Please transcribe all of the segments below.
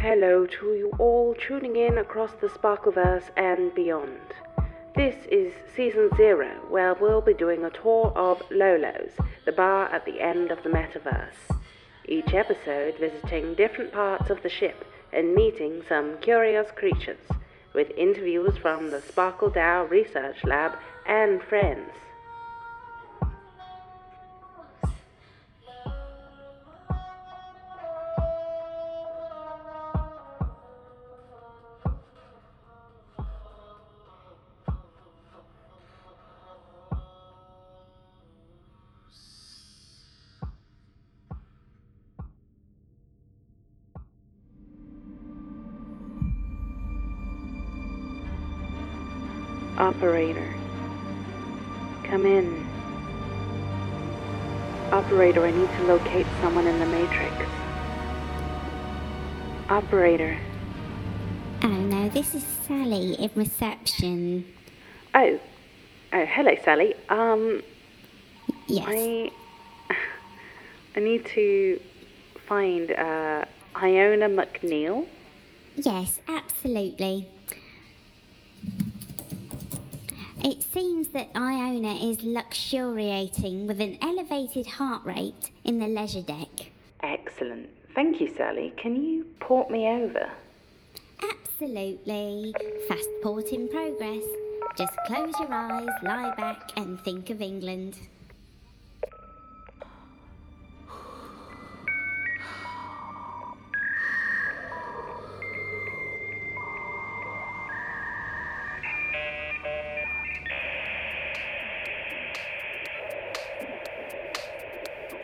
Hello to you all tuning in across the Sparkleverse and beyond. This is season zero, where we'll be doing a tour of Lolo's, the bar at the end of the metaverse. Each episode visiting different parts of the ship and meeting some curious creatures, with interviews from the Sparkle DAO Research Lab and friends. Operator. Come in. Operator, I need to locate someone in the Matrix. Operator. Oh no, this is Sally in reception. Oh. Oh, hello, Sally. Um, Yes. I. I need to find, uh, Iona McNeil. Yes, absolutely. It seems that Iona is luxuriating with an elevated heart rate in the leisure deck. Excellent. Thank you, Sally. Can you port me over? Absolutely. Fast port in progress. Just close your eyes, lie back, and think of England.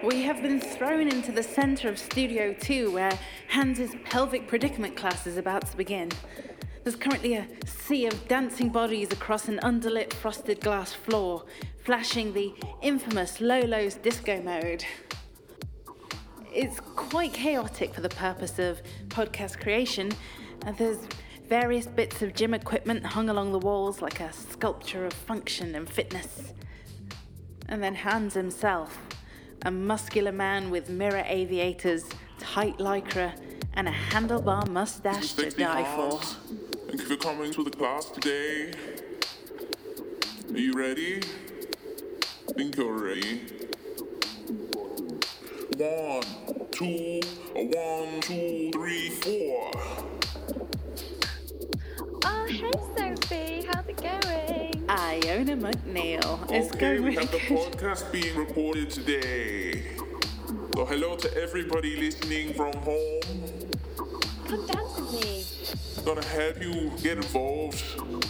We have been thrown into the center of Studio 2, where Hans's pelvic predicament class is about to begin. There's currently a sea of dancing bodies across an underlit frosted glass floor, flashing the infamous Lolo's disco mode. It's quite chaotic for the purpose of podcast creation. Uh, there's various bits of gym equipment hung along the walls like a sculpture of function and fitness. And then Hans himself, a muscular man with mirror aviators, tight lycra, and a handlebar mustache to die for. Thank you for coming to the class today. Are you ready? think you're ready. One, two, a one, two, three, four. Oh, hey Sophie, how's it going? Iona McNeil. It's Okay, going we really have the podcast being recorded today. So hello to everybody listening from home. Come dance with me. I'm gonna help you get involved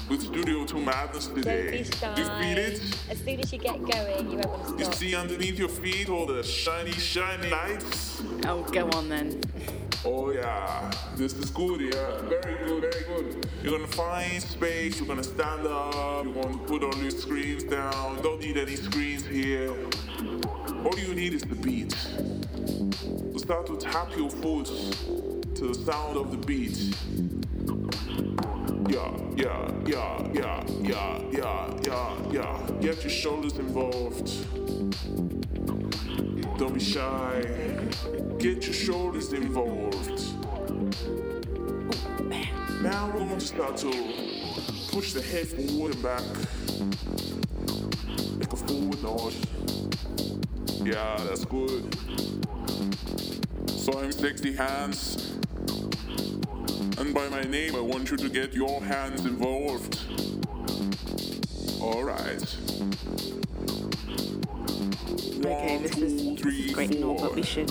with Studio 2 Madness today. Don't be You shy. feel it? As soon as you get going, you won't want to You see underneath your feet all the shiny, shiny lights? Oh, go on then. Oh yeah, this is good, yeah. Very good, very good. You're gonna find space, you're gonna stand up, you're gonna put all your screens down. Don't need any screens here. All you need is the beat. So start to tap your foot to the sound of the beat. Yeah, yeah, yeah, yeah, yeah, yeah, yeah, yeah. Get your shoulders involved. Don't be shy. Get your shoulders involved. Now we're going to start to push the head forward and back. Make a forward nod. Yeah, that's good. So I'm Sexy Hans. And by my name, I want you to get your hands involved. Alright. Okay, this is, this is great and all, but we should.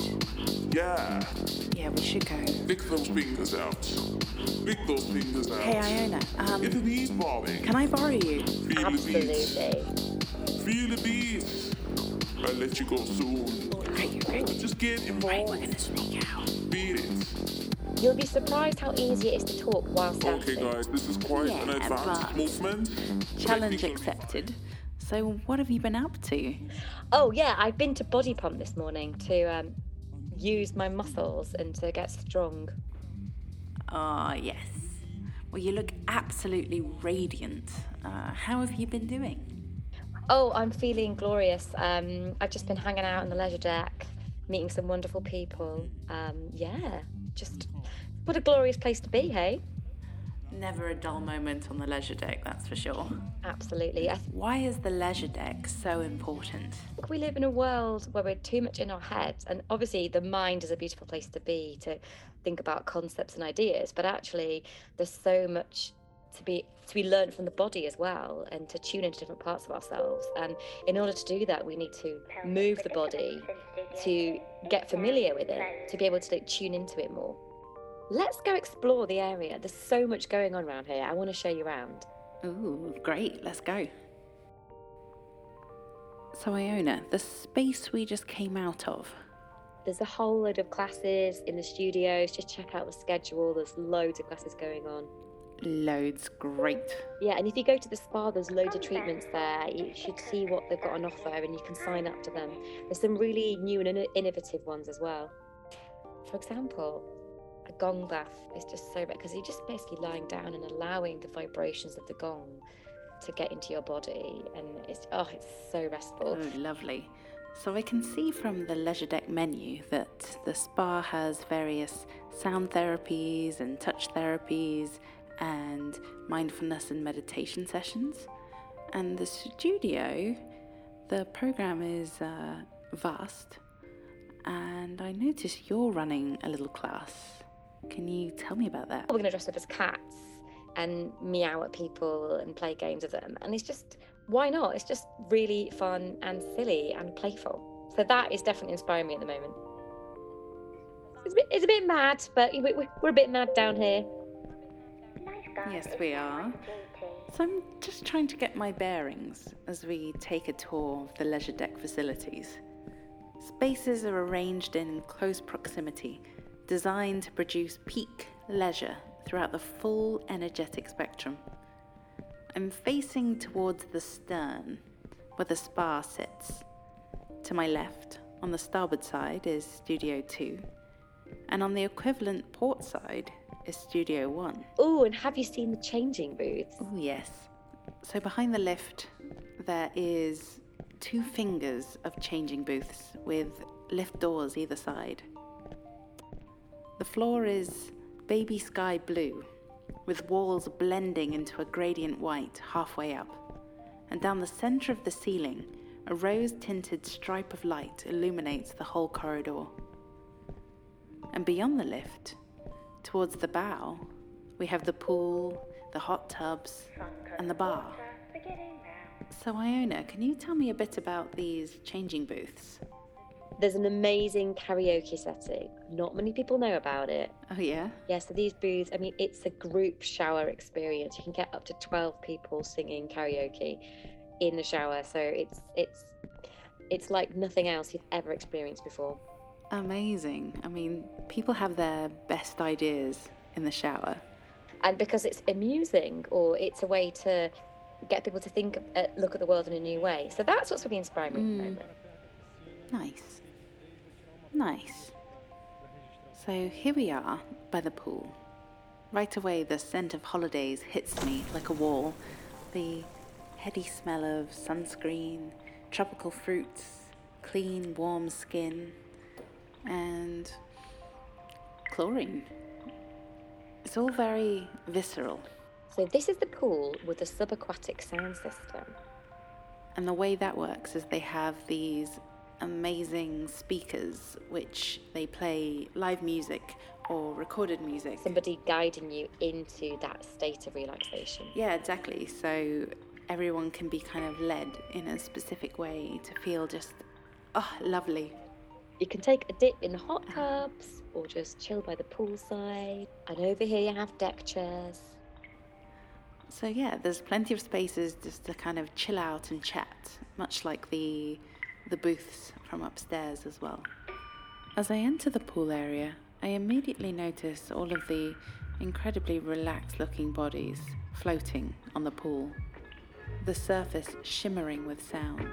Yeah. Yeah, we should go. Lick those fingers out. Lick those fingers out. Hey, Iona, um, Get the beats can I borrow you? Feel the beats. Absolutely. Feel the beats. I'll let you go soon. Great, great. Just get Right, involved. we're gonna sneak out. Beat it. You'll be surprised how easy it is to talk whilst dancing. Okay, guys, this is quite an Yeah, advanced movement. Challenge accepted. So, what have you been up to? Oh yeah, I've been to Body Pump this morning to um, use my muscles and to get strong. Ah, yes. Well, you look absolutely radiant. Uh, how have you been doing? Oh, I'm feeling glorious. Um, I've just been hanging out on the leisure deck, meeting some wonderful people. Um, yeah, just What a glorious place to be, hey? Never a dull moment on the leisure deck, that's for sure. Absolutely. Why is the leisure deck so important? we live in a world where we're too much in our heads, and obviously the mind is a beautiful place to be to think about concepts and ideas. But actually, there's so much to be to be learned from the body as well, and to tune into different parts of ourselves. And in order to do that, we need to move the body to get familiar with it, to be able to like, tune into it more. Let's go explore the area. There's so much going on around here. I want to show you around. Ooh, great, let's go. So, Iona, the space we just came out of, There's a whole load of classes in the studios. Just check out the schedule. There's loads of classes going on. loads great. Yeah, and if you go to the spa, there's loads of treatments there. You should see what they've got on offer and you can sign up to them. There's some really new and innovative ones as well. For example, a gong bath is just so because you're just basically lying down and allowing the vibrations of the gong to get into your body, and it's oh, it's so restful. Oh, lovely. So I can see from the leisure deck menu that the spa has various sound therapies and touch therapies and mindfulness and meditation sessions. And the studio, the program is uh, vast. And I notice you're running a little class. Can you tell me about that? We're going to dress up as cats and meow at people and play games with them. And it's just, why not? It's just really fun and silly and playful. So that is definitely inspiring me at the moment. It's a bit, it's a bit mad, but we- we- we're a bit mad down here. Yes, we are. So I'm just trying to get my bearings as we take a tour of the leisure deck facilities. Spaces are arranged in close proximity, designed to produce peak leisure throughout the full energetic spectrum. I'm facing towards the stern, where the spa sits. To my left, on the starboard side, is Studio 2, and on the equivalent port side is Studio 1. Oh, and have you seen the changing booths? Oh, yes. So behind the lift, there is two fingers of changing booths with lift doors either side. The floor is baby sky blue, with walls blending into a gradient white halfway up. And down the center of the ceiling, a rose tinted stripe of light illuminates the whole corridor. And beyond the lift, towards the bow, we have the pool, the hot tubs, and the bar. So, Iona, can you tell me a bit about these changing booths? There's an amazing karaoke setting. Not many people know about it. Oh, yeah? Yeah, so these booths, I mean, it's a group shower experience. You can get up to 12 people singing karaoke in the shower. So it's it's it's like nothing else you've ever experienced before. Amazing. I mean, people have their best ideas in the shower. And because it's amusing or it's a way to get people to think uh, look at the world in a new way. So that's what's really inspiring me at the moment. Nice. Nice. So here we are by the pool. Right away, the scent of holidays hits me like a wall. The heady smell of sunscreen, tropical fruits, clean, warm skin, and chlorine. It's all very visceral. So this is the pool with the subaquatic sound system. And the way that works is they have these amazing speakers which they play live music or recorded music. Somebody guiding you into that state of relaxation. Yeah, exactly. So everyone can be kind of led in a specific way to feel just, oh, lovely. You can take a dip in the hot tubs or just chill by the poolside. And over here you have deck chairs. So yeah, there's plenty of spaces just to kind of chill out and chat, much like the the booths from upstairs as well. As I enter the pool area, I immediately notice all of the incredibly relaxed looking bodies floating on the pool, the surface shimmering with sound.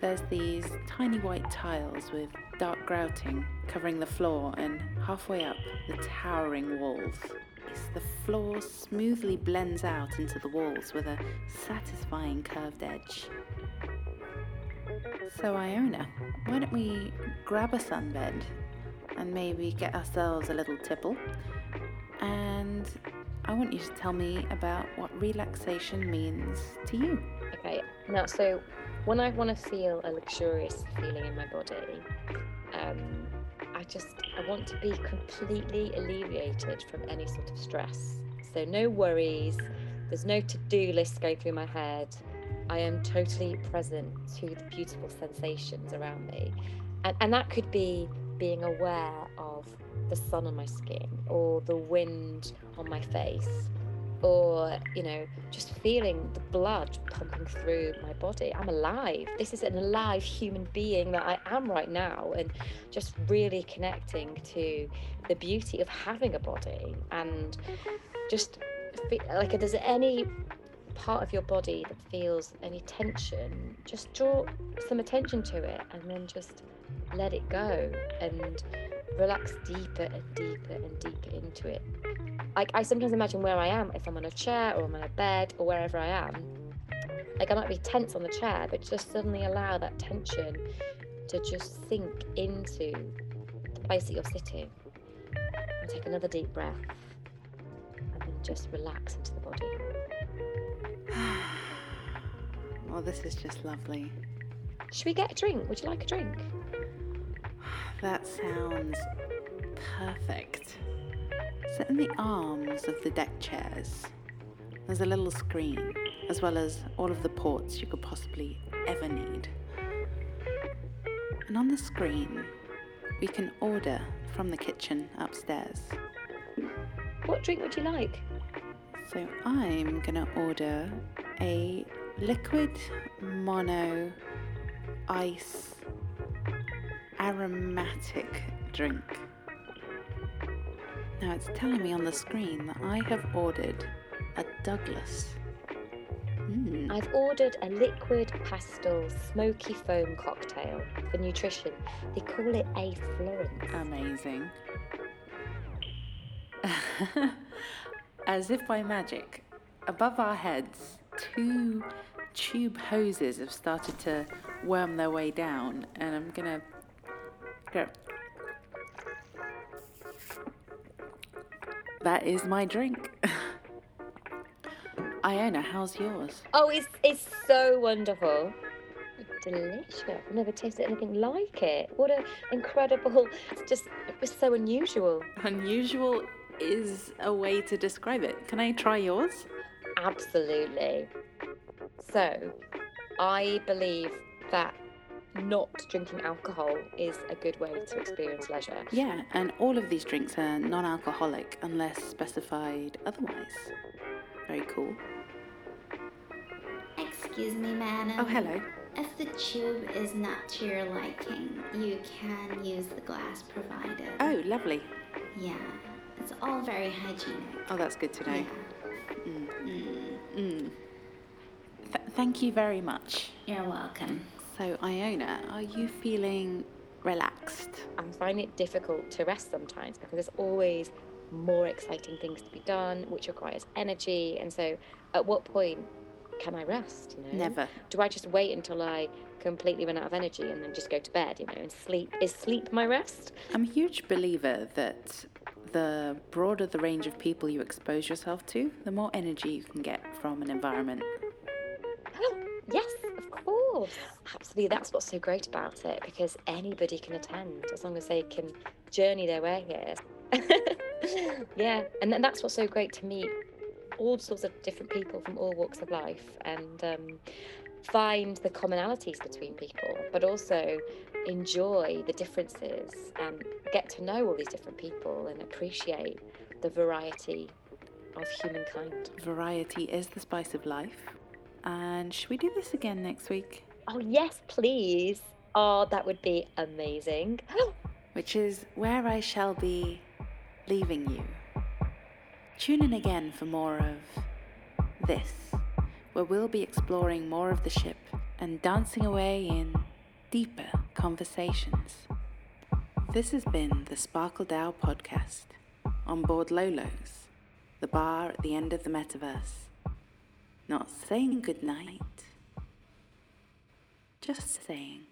There's these tiny white tiles with dark grouting covering the floor and halfway up the towering walls. The floor smoothly blends out into the walls with a satisfying curved edge. So, Iona, why don't we grab a sunbed and maybe get ourselves a little tipple? and I want you to tell me about what relaxation means to you. Okay, now, so when I want to feel a luxurious feeling in my body, um, I just I want to be completely alleviated from any sort of stress. So no worries. There's no to-do list going through my head. I am totally present to the beautiful sensations around me, and and that could be being aware of the sun on my skin or the wind on my face or you know just feeling the blood pumping through my body. I'm alive. This is an alive human being that i am right now and just really connecting to the beauty of having a body and just like there's any part of your body that feels any tension just draw some attention to it and then just let it go and relax deeper and deeper and deeper into it like I sometimes imagine where I am if I'm on a chair or I'm on a bed or wherever I am. Like I might be tense on the chair, but just suddenly allow that tension to just sink into the place that you're sitting. And take another deep breath. And then just relax into the body. Well, this is just lovely. Should we get a drink? Would you like a drink? That sounds perfect. Sit in the arms of the deck chairs. There's a little screen, as well as all of the ports you could possibly ever need. And on the screen, we can order from the kitchen upstairs. What drink would you like? So I'm gonna order a liquid mono ice aromatic drink. Now it's telling me on the screen that I have ordered a Douglas. Mm. I've ordered a liquid pastel smoky foam cocktail for nutrition. They call it a Florence. Amazing. As if by magic, above our heads, two tube hoses have started to worm their way down, and I'm gonna go. That is my drink. Iona, how's yours? Oh, it's it's so wonderful. Delicious. I've never tasted anything like it. What an incredible it's just it was so unusual. Unusual is a way to describe it. Can I try yours? Absolutely. So I believe that not drinking alcohol is a good way to experience leisure. Yeah, and all of these drinks are non alcoholic unless specified otherwise. Very cool. Excuse me, madam. Oh, hello. If the tube is not to your liking, you can use the glass provided. Oh, lovely. Yeah, it's all very hygienic. Oh, that's good to know. Yeah. Mm. Th- thank you very much. You're welcome. So, Iona, are you feeling relaxed? I find it difficult to rest sometimes because there's always more exciting things to be done, which requires energy. And so, at what point can I rest? You know, Never. Do I just wait until I completely run out of energy and then just go to bed? You know, and sleep is sleep my rest? I'm a huge believer that the broader the range of people you expose yourself to, the more energy you can get from an environment. Yes, of course. Absolutely, that's what's so great about it because anybody can attend as long as they can journey their way here. yeah, and then that's what's so great to meet all sorts of different people from all walks of life and um, find the commonalities between people, but also enjoy the differences and get to know all these different people and appreciate the variety of humankind. Variety is the spice of life. And should we do this again next week? Oh, yes, please. Oh, that would be amazing. Which is where I shall be leaving you. Tune in again for more of this, where we'll be exploring more of the ship and dancing away in deeper conversations. This has been the Sparkle DAO podcast on board Lolo's, the bar at the end of the metaverse. Not saying goodnight, just saying